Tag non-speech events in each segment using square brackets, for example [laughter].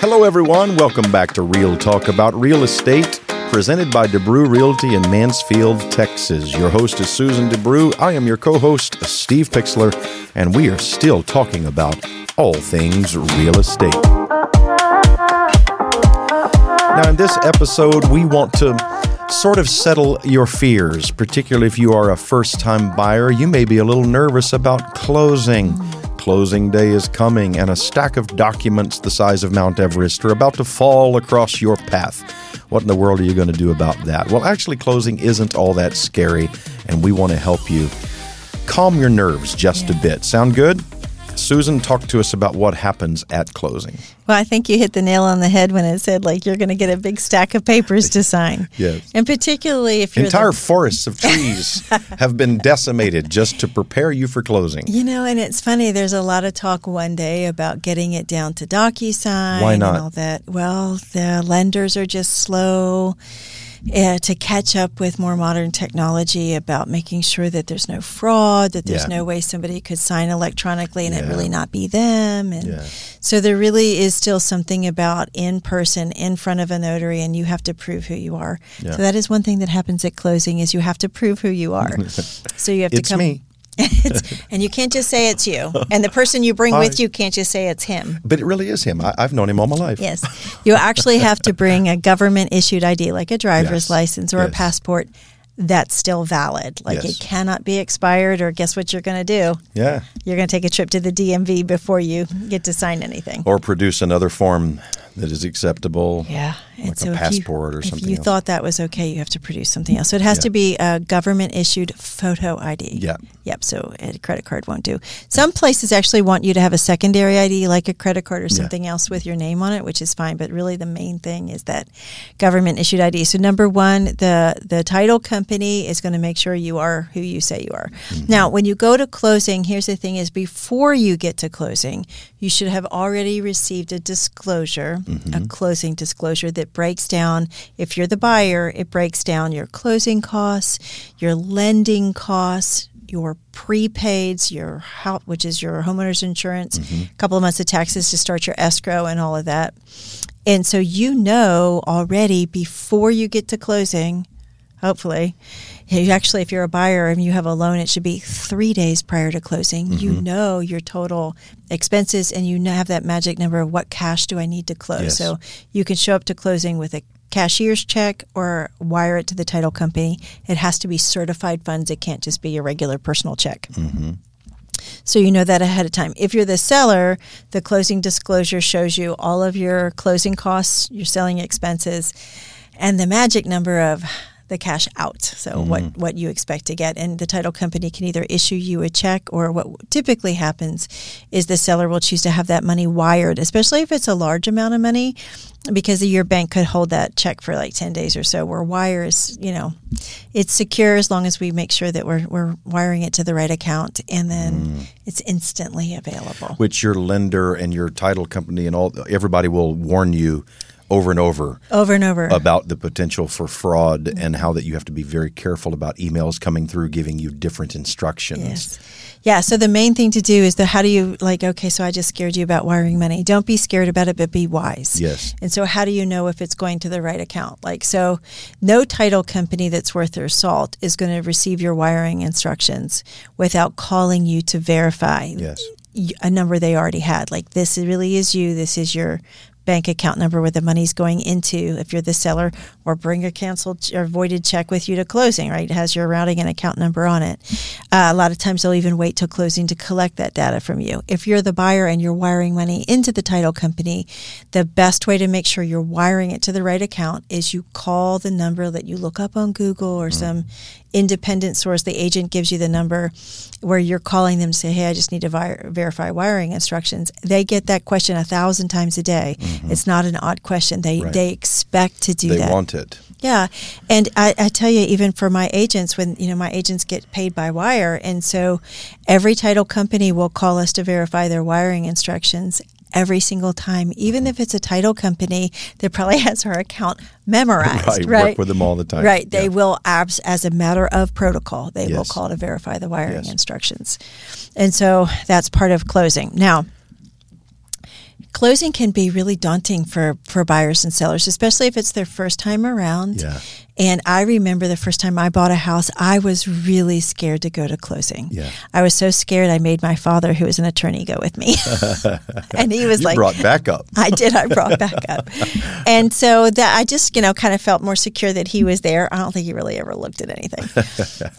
Hello, everyone. Welcome back to Real Talk About Real Estate, presented by DeBrew Realty in Mansfield, Texas. Your host is Susan DeBrew. I am your co host, Steve Pixler, and we are still talking about all things real estate. Now, in this episode, we want to sort of settle your fears, particularly if you are a first time buyer. You may be a little nervous about closing. Closing day is coming, and a stack of documents the size of Mount Everest are about to fall across your path. What in the world are you going to do about that? Well, actually, closing isn't all that scary, and we want to help you calm your nerves just a bit. Sound good? Susan, talk to us about what happens at closing. Well, I think you hit the nail on the head when it said like you're going to get a big stack of papers to sign. [laughs] Yes. And particularly if you're Entire the, forests of trees [laughs] have been decimated just to prepare you for closing. You know, and it's funny. There's a lot of talk one day about getting it down to DocuSign Why not? and all that. Well, the lenders are just slow uh, to catch up with more modern technology about making sure that there's no fraud, that there's Yeah. no way somebody could sign electronically and it really not be them. And Yeah. so there really is still something about in person, in front of a notary, and you have to prove who you are. Yeah. So that is one thing that happens at closing is you have to prove who you are. [laughs] so you have It's to come. me. And you can't just say it's you. And the person you bring Hi. with you can't just say it's him. But it really is him. I, I've known him all my life. Yes. You actually have to bring a government issued ID like a driver's Yes. license or a passport that's still valid. Like Yes. it cannot be expired or guess what you're going to do? Yeah. You're going to take a trip to the DMV before you get to sign anything. Or produce another form that is acceptable. Yeah, Like a if you- passport or something If you else. thought that was okay, you have to produce something else. So it has Yeah. to be a government issued photo ID. Yeah. Yep. So a credit card won't do. Some places actually want you to have a secondary ID, like a credit card or something else with your name on it, which is fine. But really, the main thing is that government issued ID. So number one, the the title company is going to make sure you are who you say you are. Mm-hmm. Now, when you go to closing, here's the thing: is before you get to closing, you should have already received a disclosure, Mm-hmm. a closing disclosure that breaks down. If you're the buyer, it breaks down your closing costs, your lending costs, your prepaids, your house, which is your homeowner's insurance, a couple of months of taxes to start your escrow and all of that. And so you know already before you get to closing, hopefully, you actually, if you're a buyer and you have a loan, it should be three days prior to closing. You Mm-hmm. know your total expenses and you have that magic number of what cash do I need to close. Yes. So you can show up to closing with a cashier's check or wire it to the title company. It has to be certified funds. It can't just be a regular personal check. So you know that ahead of time. If you're the seller, the closing disclosure shows you all of your closing costs, your selling expenses, and the magic number of the cash out. So mm-hmm. what what you expect to get, and the title company can either issue you a check, or what typically happens is the seller will choose to have that money wired, especially if it's a large amount of money, because your bank could hold that check for like ten days or so. Where wire is, you know, it's secure as long as we make sure that we're we're wiring it to the right account, and then mm. it's instantly available. Which your lender and your title company and all everybody will warn you over and over Over and over. about the potential for fraud and how that you have to be very careful about emails coming through giving you different instructions. Yes. Yeah. So the main thing to do is the how do you like, okay, so I just scared you about wiring money. Don't be scared about it, but be wise. Yes. And so how do you know if it's going to the right account? Like, so no title company that's worth their salt is going to receive your wiring instructions without calling you to verify Yes. a number they already had. Like, this really is you. This is your bank account number where the money's going into if you're the seller or bring a canceled or voided check with you to closing right? It has your routing and account number on it. Uh, a lot of times they'll even wait till closing to collect that data from you. If you're the buyer and you're wiring money into the title company the best way to make sure you're wiring it to the right account is you call the number that you look up on google or some independent source the agent gives you the number where you're calling them say hey i just need to vi- verify wiring instructions they get that question a thousand times a day it's not an odd question they Mm-hmm. Right. they expect to do They that want it. yeah, and I, I tell you, even for my agents, when you know my agents get paid by wire, and so every title company will call us to verify their wiring instructions every single time, even if it's a title company that probably [laughs] has our account memorized. Right, Right, work with them all the time. Right, they Yeah. will abs as a matter of protocol, they will call to verify the wiring Yes. instructions, and so that's part of closing. Now closing can be really daunting for for buyers and sellers, especially if it's their first time around. Yeah. And I remember the first time I bought a house, I was really scared to go to closing. Yeah. I was so scared. I made my father, who was an attorney, go with me, [laughs] and he was You like, brought backup. [laughs] I did. I brought back up, [laughs] and so that I just you know kind of felt more secure that he was there. I don't think he really ever looked at anything.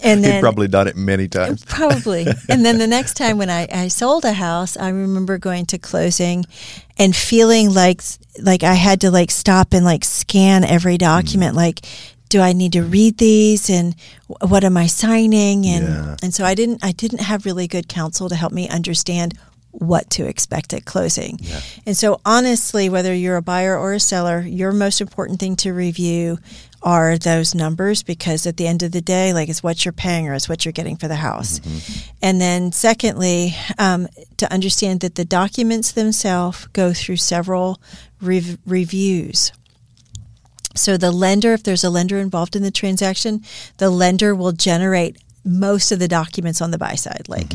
And He'd probably done it many times. Probably. and then the next time when I, I sold a house, I remember going to closing and feeling like like I had to like stop and like scan every mm. document. Like, do I need to read these and what am I signing? And Yeah. and so I didn't I didn't have really good counsel to help me understand what to expect at closing. And so honestly, whether you're a buyer or a seller, your most important thing to review are those numbers because at the end of the day, like it's what you're paying or it's what you're getting for the house. And then secondly, um, to understand that the documents themselves go through several rev- reviews. So the lender, if there's a lender involved in the transaction, the lender will generate most of the documents on the buy side. Like,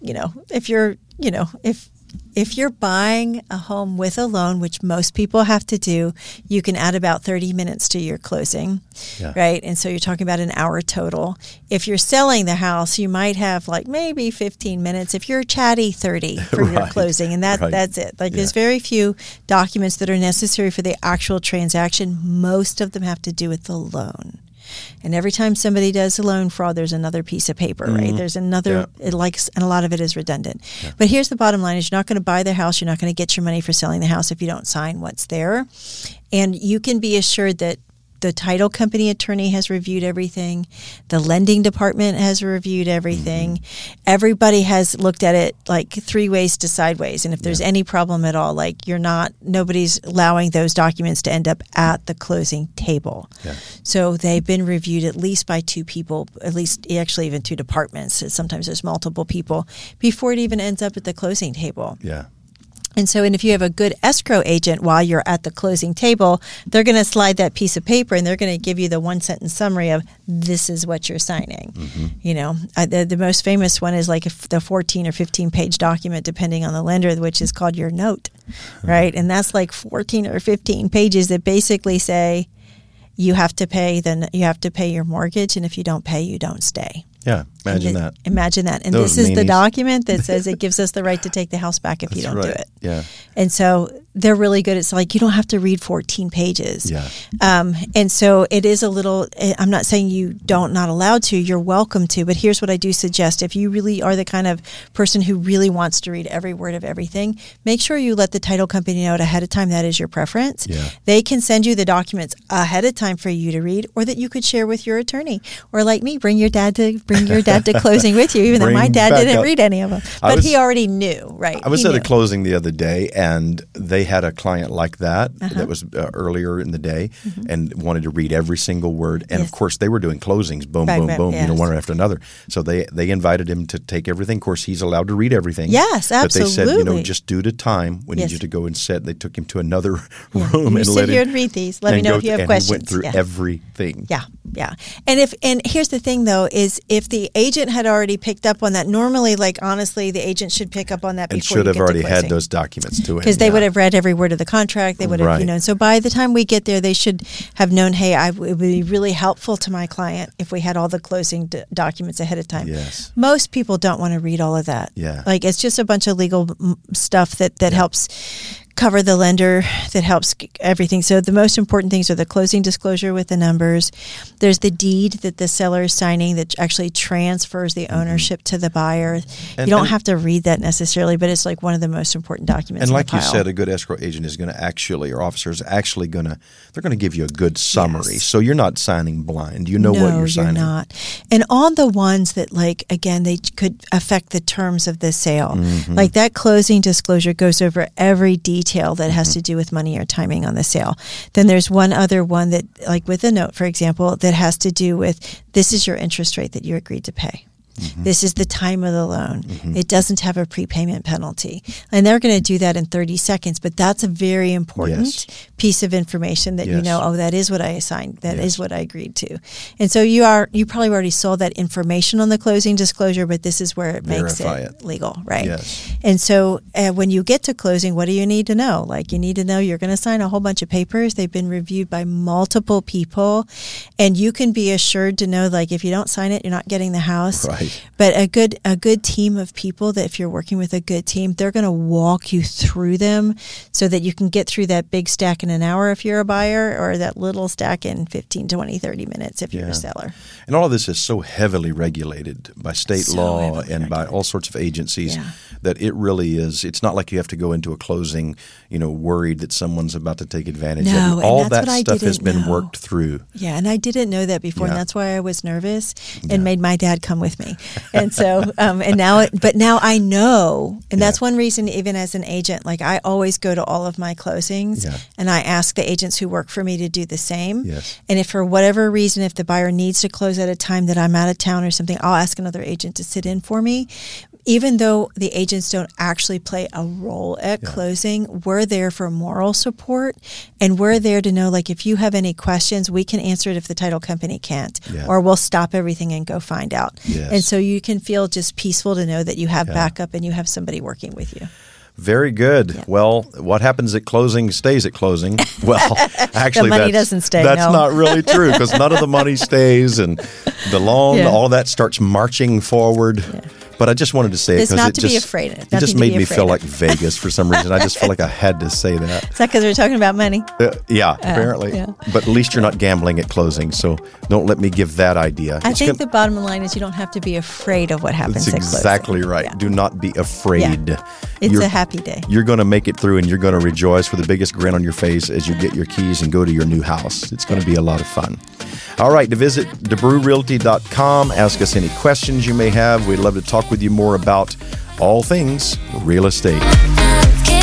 you know, if you're, you know, if if you're buying a home with a loan, which most people have to do, you can add about 30 minutes to your closing, Yeah. right? And so you're talking about an hour total. If you're selling the house, you might have like maybe 15 minutes. If you're chatty, 30 [laughs] for your closing, and that Right. that's it. Like Yeah. there's very few documents that are necessary for the actual transaction. Most of them have to do with the loan. And every time somebody does a loan fraud, there's another piece of paper, right? Mm-hmm. There's another, it likes, and a lot of it is redundant. But here's the bottom line: is you're not going to buy the house, you're not going to get your money for selling the house if you don't sign what's there, and you can be assured that the title company attorney has reviewed everything, the lending department has reviewed everything, mm-hmm. everybody has looked at it like three ways to sideways, and if there's any problem at all, like you're not, nobody's allowing those documents to end up at the closing table. Yeah. So they've been reviewed at least by two people, at least actually even two departments. Sometimes there's multiple people before it even ends up at the closing table. Yeah. And so, and if you have a good escrow agent while you're at the closing table, they're going to slide that piece of paper and they're going to give you the one sentence summary of this is what you're signing. You know, uh, the, the most famous one is like the 14 or 15 page document, depending on the lender, which is called your note, [laughs] right? And that's like 14 or 15 pages that basically say you have to pay then you have to pay your mortgage, and if you don't pay, you don't stay. Yeah. Imagine it- that. Imagine that. And Those this is the document that says it [laughs] gives us the right to take the house back if you don't do it. Yeah. And so they're really good. It's like you don't have to read 14 pages. Yeah. Um, and so it is a little, eh, I'm not saying you don't, not allowed to, you're welcome to, but here's what I do suggest. If you really are the kind of person who really wants to read every word of everything, make sure you let the title company know it ahead of time that is your preference. Yeah. They can send you the documents ahead of time for you to read or that you could share with your attorney. Or like me, bring your dad to bring your dad to closing with you, even though my dad didn't up- read any of them. But was- he already knew, right? I was He at a closing the other day, and they had a client like that Uh-huh. that was uh, earlier in the day, and wanted to read every single word. And Mm-hmm. Yes. of course, they were doing closings, boom, Right, boom, right, boom, you know, one after another. So they they invited him to take everything. Of course, he's allowed to read everything. Yes, absolutely. But they said, you know, just due to time, we need Yes. you to go and sit. They took him to another [laughs] Yeah. room You and sit let here him and read these. Let me know if you have questions. Went through Yeah. everything. Yeah, yeah. And if and here's the thing though is if the agent had already picked up on that, normally, like honestly, the agent should pick up on that And should have already had those documents to him. because they yeah. would have read every word of the contract. They would have, Right. you know. So by the time we get there, they should have known. Hey, I, it would be really helpful to my client if we had all the closing d- documents ahead of time. Yes. Most people don't want to read all of that. Yeah. Like it's just a bunch of legal mm, stuff that that helps cover the lender that helps everything. So the most important things are the closing disclosure with the numbers. There's the deed that the seller is signing that actually transfers the ownership to the buyer. you Mm-hmm. Don't and- have to read that necessarily, but it's like one of the most important documents. And like you said, a good escrow agent is going to actually, or officer is actually going to, they're going to give you a good summary. Yes. So you're not signing blind. You know no, what you're signing. You're not. And on the ones that, like, again, they could affect the terms of the sale. Mm-hmm. Like that closing disclosure goes over every detail that has Mm-hmm. to do with money or timing on the sale. Then there's one other one that, like with a note, for example, that has to do with this is your interest rate that you agreed to pay. This is the time of the loan. Mm-hmm. It doesn't have a prepayment penalty. And they're going to do that in 30 seconds, but that's a very important Yes. piece of information that you know, oh, that is what I assigned. That is Yes. what I agreed to. And so you are, you probably already saw that information on the closing disclosure, but this is where it makes it, it. legal, right? Yes. And so uh, when you get to closing, what do you need to know? Like you need to know you're going to sign a whole bunch of papers. They've been reviewed by multiple people, and you can be assured to know like if you don't sign it, you're not getting the house. Right. But a good a good team of people that if you're working with a good team, they're going to walk you through them so that you can get through that big stack in an hour if you're a buyer or that little stack in 15, 20, 30 minutes if you're a seller. And all of this is so heavily regulated by state So law and by all sorts of agencies Yeah. that it really is. It's not like you have to go into a closing, you know, worried that someone's about to take advantage No, of you. All that stuff has been know. worked through. Yeah, and I didn't know that before, Yeah. and that's why I was nervous and made my dad come with me. And so, um, and now, it, but now I know, and that's one reason. Even as an agent, like I always go to all of my closings, Yeah. and I ask the agents who work for me to do the same. Yes. And if for whatever reason, if the buyer needs to close at a time that I'm out of town or something, I'll ask another agent to sit in for me. Even though the agents don't actually play a role at Yeah. closing, we're there for moral support and we're there to know like if you have any questions, we can answer it if the title company can't. Yeah. Or we'll stop everything and go find out. Yes. And so you can feel just peaceful to know that you have Yeah. backup and you have somebody working with you. Very good. Yeah. Well, what happens at closing stays at closing. [laughs] Well, actually, money that's, doesn't stay, That's no. not really true because none of the money [laughs] stays, and the loan, Yeah. all that starts marching forward. But I just wanted to say it because it to be just, afraid of. It just made me feel of. like Vegas for some reason. I just felt like I had to say that. [laughs] Is that because we're talking about money? Uh, yeah, apparently. yeah. But at least you're not gambling at closing, so don't let me give that idea. I It's think gonna- the bottom line is you don't have to be afraid of what happens That's at closing. exactly right. Yeah. Do not be afraid. It's You're- a happy day. You're going to make it through and you're going to rejoice with the biggest grin on your face as you get your keys and go to your new house. It's going to be a lot of fun. All right, to visit DeBrewRealty.com, ask us any questions you may have. We'd love to talk with you more about all things real estate. Love can